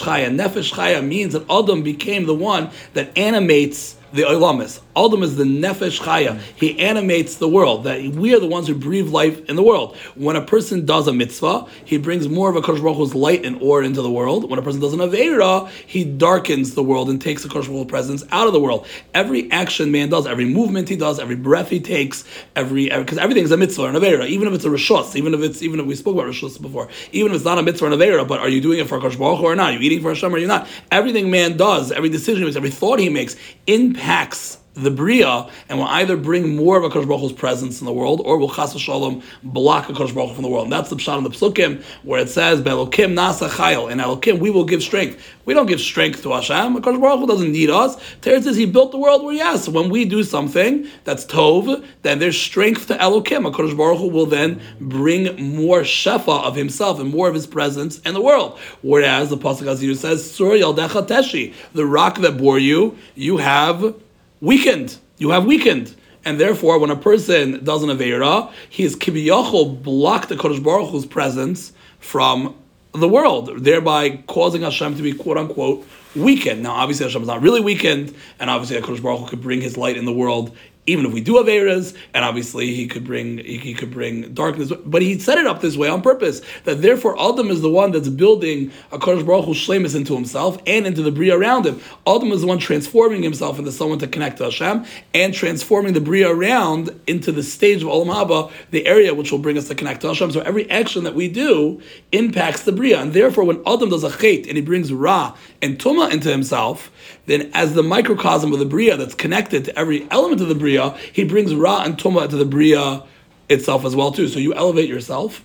chaya. Nefesh chaya means that Adam became the one that animates the Olamis. Adam is the Nefesh Chaya. He animates the world. That we are the ones who breathe life in the world. When a person does a mitzvah, he brings more of a Kodesh Baruch Hu's light and aura into the world. When a person does an Aveira, he darkens the world and takes the Kodesh Baruch Hu's presence out of the world. Every action man does, every movement he does, every breath he takes, every because everything is a mitzvah or an Aveira. Even if it's a Rishos, even if it's even if we spoke about Rishos before, even if it's not a mitzvah or an Aveira, but are you doing it for Kodesh Baruch Hu or not? Are you eating for Hashem or are you not? Everything man does, every decision he makes, every thought he makes impacts the Bria and will either bring more of a Baruch Hu's presence in the world or will Chas Shalom block a Baruch Hu from the world. And that's the Pshat in the Psukim where it says, Belokim Nasa Chayil. In Elokim, we will give strength. We don't give strength to Hashem. Baruch Hu doesn't need us. Teretz says he built the world where, yes, when we do something that's Tov, then there's strength to Elokim. HaKadosh Baruch Hu will then bring more Shefa of himself and more of his presence in the world. Whereas the Pasuk Aziru says, Sur Yaldecha Teshi, the rock that bore you, you have weakened. You have weakened. And therefore, when a person does an Aveira, he is kibiyachol blocked the Kodesh Baruch Hu's presence from the world, thereby causing Hashem to be quote unquote weakened. Now, obviously, Hashem is not really weakened, and obviously, Kodesh Baruch Hu could bring His light in the world even if we do have eras, and obviously he could bring he, could bring darkness, but he set it up this way on purpose. That therefore Adam is the one that's building a Kodesh Baruch Hu shlemus into himself and into the bria around him. Adam is the one transforming himself into someone to connect to Hashem and transforming the bria around into the stage of Olam Haba, the area which will bring us to connect to Hashem. So every action that we do impacts the bria, and therefore when Adam does a chait and he brings ra and tuma into himself, then as the microcosm of the bria that's connected to every element of the bria bria, he brings ra and tuma to the bria itself as well too. So you elevate yourself,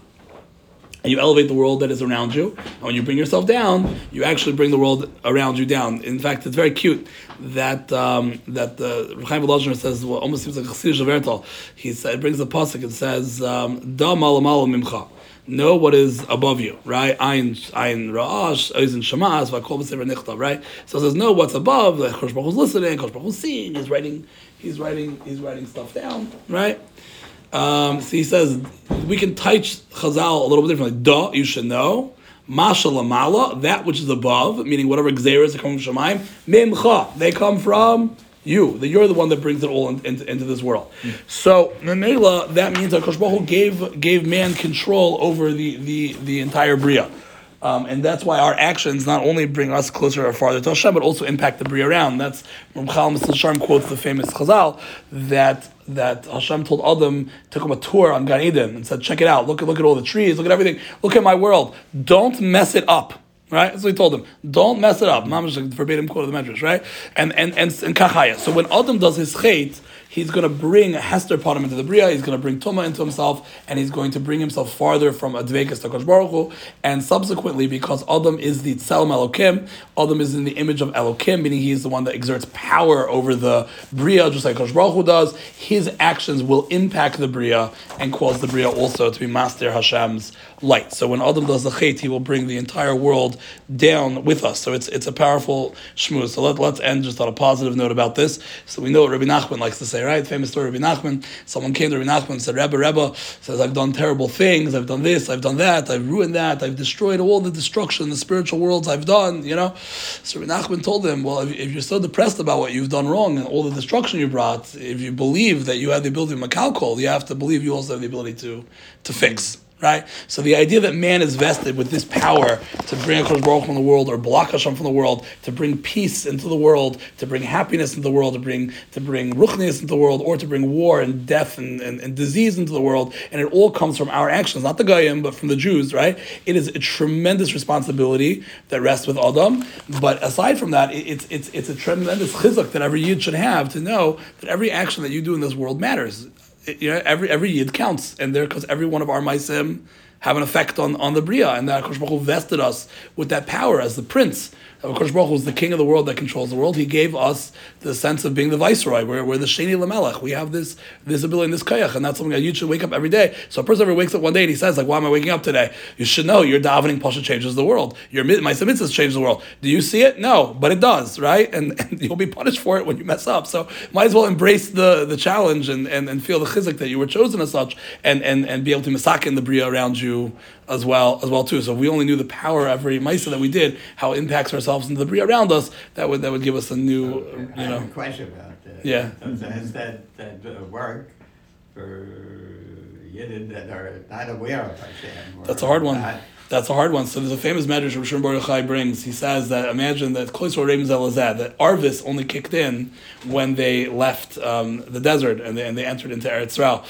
and you elevate the world that is around you. And when you bring yourself down, you actually bring the world around you down. In fact, it's very cute that um, that the uh, Chaim says well, almost seems like a Chassidish Vertel. He said, brings a pasuk. It says, um, "Da malamala mimcha." Know what is above you, right? Ein ein ra'ash, oizen shamas, v'akol nichtav, right? So it says, know what's above. The Kosh Baruch Hu's listening, Kosh Baruch Hu's seeing. He's writing he's writing he's writing stuff down, right? Um, so he says we can touch Chazal a little bit differently. Da, you should know. Mashalamala, that which is above, meaning whatever xeras coming from Shemaim. Mimcha, they come from you. That you're the one that brings it all in, in, into this world. Mm. So Memela, that means that Kosh gave gave man control over the the the entire bria. Um, and that's why our actions not only bring us closer or farther to Hashem, but also impact the Bria around. That's Ramchal. Sharm quotes the famous Chazal that that Hashem told Adam, took him a tour on Gan Eden and said, check it out, look at look at all the trees, look at everything, look at my world. Don't mess it up. Right? So he told him, don't mess it up. Mamash like verbatim quote of the Medrash, right? And and and, and Kachaya. So when Adam does his chait, he's going to bring Hester Potem into the Bria, he's going to bring Tuma into himself, and he's going to bring himself farther from Advekas to Kosh Baruch Hu, and subsequently, because Adam is the Tselem Elokim, Adam is in the image of Elokim, meaning he is the one that exerts power over the Bria, just like Kosh Baruch Hu does, his actions will impact the Bria and cause the Bria also to be Master Hashem's light. So when Adam does the Chait, he will bring the entire world down with us. So it's it's a powerful shmuz. So let, let's end just on a positive note about this. So we know what Rabbi Nachman likes to say right? Famous story of Nachman. Someone came to Nachman and said, Rebbe, Rebbe, says, I've done terrible things, I've done this, I've done that, I've ruined that, I've destroyed all the destruction, in the spiritual worlds I've done, you know? So Nachman told him, well, if, if, you're so depressed about what you've done wrong and all the destruction you brought, if you believe that you have the ability to makalkol, you have to believe you also have the ability to, to fix right? So the idea that man is vested with this power to bring Hakadosh Baruch from the world or block Hashem from the world, to bring peace into the world, to bring happiness into the world, to bring to bring ruchnius into the world, or to bring war and death and, and, and, disease into the world, and it all comes from our actions, not the Goyim, but from the Jews, right? It is a tremendous responsibility that rests with Adam. But aside from that, it, it's it's it's a tremendous chizuk that every yid should have to know that every action that you do in this world matters you know, every every yid counts, and there because every one of our maisim have an effect on, on the bria, and that Kosh vested us with that power as the prince Kosh Baruch was the king of the world that controls the world. He gave us the sense of being the viceroy. We're, we're the Sheni Lamelech. We have this this ability and this kayach, and that's something that you should wake up every day. So a person ever wakes up one day and he says, like, why am I waking up today? You should know your davening pasha changes the world. Your my mitzvahs change the world. Do you see it? No, but it does, right? And, and you'll be punished for it when you mess up. So might as well embrace the, the challenge and, and, and feel the chizik that you were chosen as such, and, and, and be able to masak in the bria around you as well as well too. So if we only knew the power of every ma'isa that we did, how it impacts ourselves and the bria around us, that would that would give us a new, you know. question about that. Yeah. Does that that uh, work for Yidden that are not aware of Hashem? That's a hard one. Not, that's a hard one. So there's a famous medrash Rishon Baruch Chai brings. He says that imagine that Kloisor Reim Zelazad, that Arvis only kicked in when they left um, the desert and they, and they entered into Eretz Yisrael.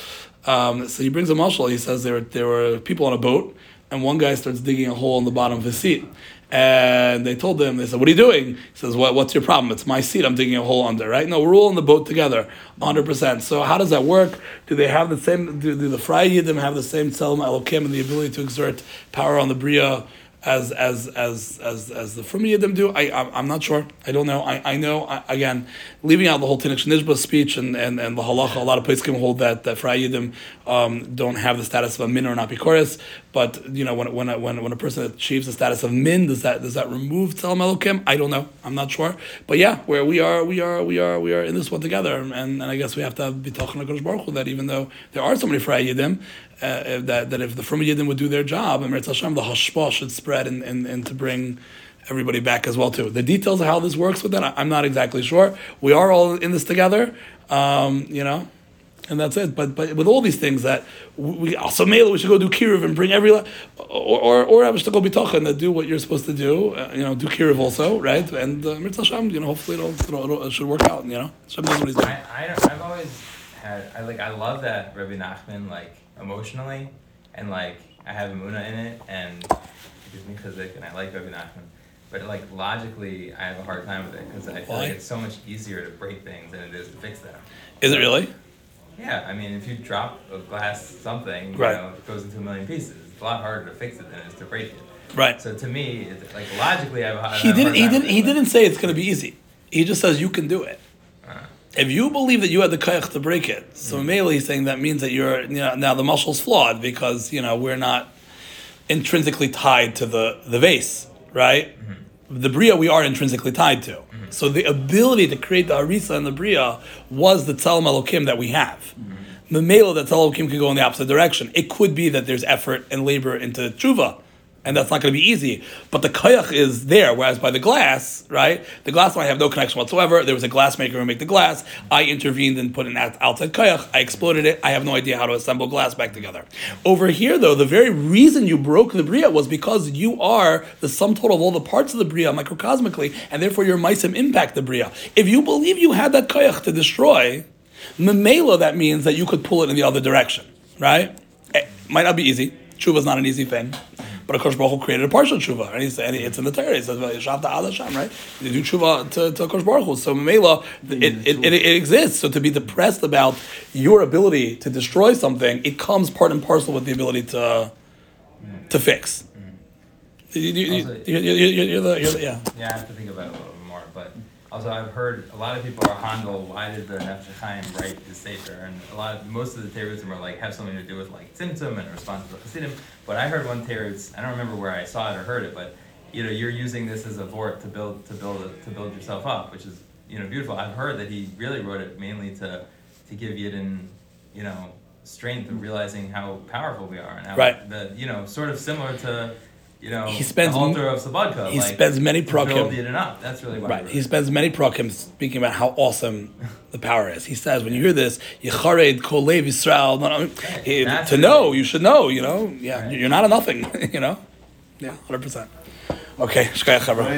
Um, so he brings a mashal. He says there were, there were people on a boat, and one guy starts digging a hole in the bottom of his seat. And they told him, they said, "What are you doing?" He says, "What? What's your problem? It's my seat. I'm digging a hole under, right? No, we're all in the boat together, 100 percent. So how does that work? Do they have the same? Do, do the Fry Yidim have the same Tzelem Elokim and the ability to exert power on the Bria as as as as as the Frum Yidim do? I I'm, not sure. I don't know. I I know I, again, leaving out the whole Tinnik Nishba speech and and and the halacha. A lot of places can hold that that Fry Yidim um, don't have the status of a min or an apikoris. But you know, when when a, when when a person achieves the status of min, does that does that remove Tzelem? I don't know. I'm not sure. But yeah, where we are, we are, we are, we are in this one together, and, and I guess we have to be talking to Baruch that even though there are so many Fry Yidim, uh, that that if the Frum Yidden would do their job, and Meretz Hashem, the hashpah should spread and, and, and to bring everybody back as well too. The details of how this works with that, I'm not exactly sure. We are all in this together, um, you know and that's it. But but with all these things that we also mail, we should go do kiruv and bring every or or or I should go bitachon and do what you're supposed to do. Uh, you know, do kiruv also, right? And uh, you know, hopefully it'll, it'll, it'll, it should work out. You know, Hashem knows what he's doing. I, I I've always had I like I love that Rabbi Nachman like emotionally and like I have Amuna in it and it gives me chizik and I like Rabbi Nachman. But like logically, I have a hard time with it because I feel Why? like it's so much easier to break things than it is to fix them. Is it really? Yeah, I mean, if you drop a glass something, you Right. know, it goes into a million pieces. It's a lot harder to fix it than it is to break it. Right. So to me, it's, like logically, I have a hard He I have a didn't. He didn't. He didn't say it's going to be easy. He just says you can do it. If you believe that you had the kayach to break it, so Mm-hmm. mainly he's saying that means that you're you know, now the muscle's flawed because you know we're not intrinsically tied to the the vase, right? Mm-hmm. The bria we are intrinsically tied to. So the ability to create the harisa and the bria was the tzelem elokim that we have. Mm-hmm. Memela that tzelem elokim could go in the opposite direction. It could be that there's effort and labor into tshuva. And that's not going to be easy. But the kayach is there, whereas by the glass, right? The glass I have no connection whatsoever. There was a glass maker who made the glass. I intervened and put an outside kayach. I exploded it. I have no idea how to assemble glass back together. Over here, though, the very reason you broke the bria was because you are the sum total of all the parts of the bria microcosmically, and therefore your meisim impact the bria. If you believe you had that kayach to destroy, memela, that means that you could pull it in the other direction, right? It might not be easy. Tshuva is not an easy thing. But of course, Baruch Hu created a partial tshuva, and, he's, and it's in the Torah. He says, "Shavta al Hashem," right? You do tshuva to, to Kosh Baruch Hu. So Mela, mm-hmm. it, it, it, it exists. So to be depressed about your ability to destroy something, it comes part and parcel with the ability to to fix. Mm-hmm. You, you, you, you, you, you, you're the, you're the, yeah. Yeah, I have to think about it a little bit more. But also, I've heard a lot of people are handle. Why did the Nefesh Chaim write the sefer? And a lot, of, most of the terutzim are like have something to do with like tzimtzum and response to the Hasidim. But I heard one terutz. I don't remember where I saw it or heard it, but you know, you're using this as a vort to build to build a, to build yourself up, which is you know beautiful. I've heard that he really wrote it mainly to to give Yidden, you know, strength of realizing how powerful we are and how Right. the you know sort of similar to. You know, He spends the altar of Slabodka. he like, spends many build it enough. That's really. Right. he He wrote it. spends many prakim speaking about how awesome the power is. He says, when you hear this, Yechared Kol Lev Yisrael, no, no, he- That's to know, you should know, you know. Yeah, Right. you're not a nothing, you know. Yeah, 100%. Okay, Shkaya Chavra.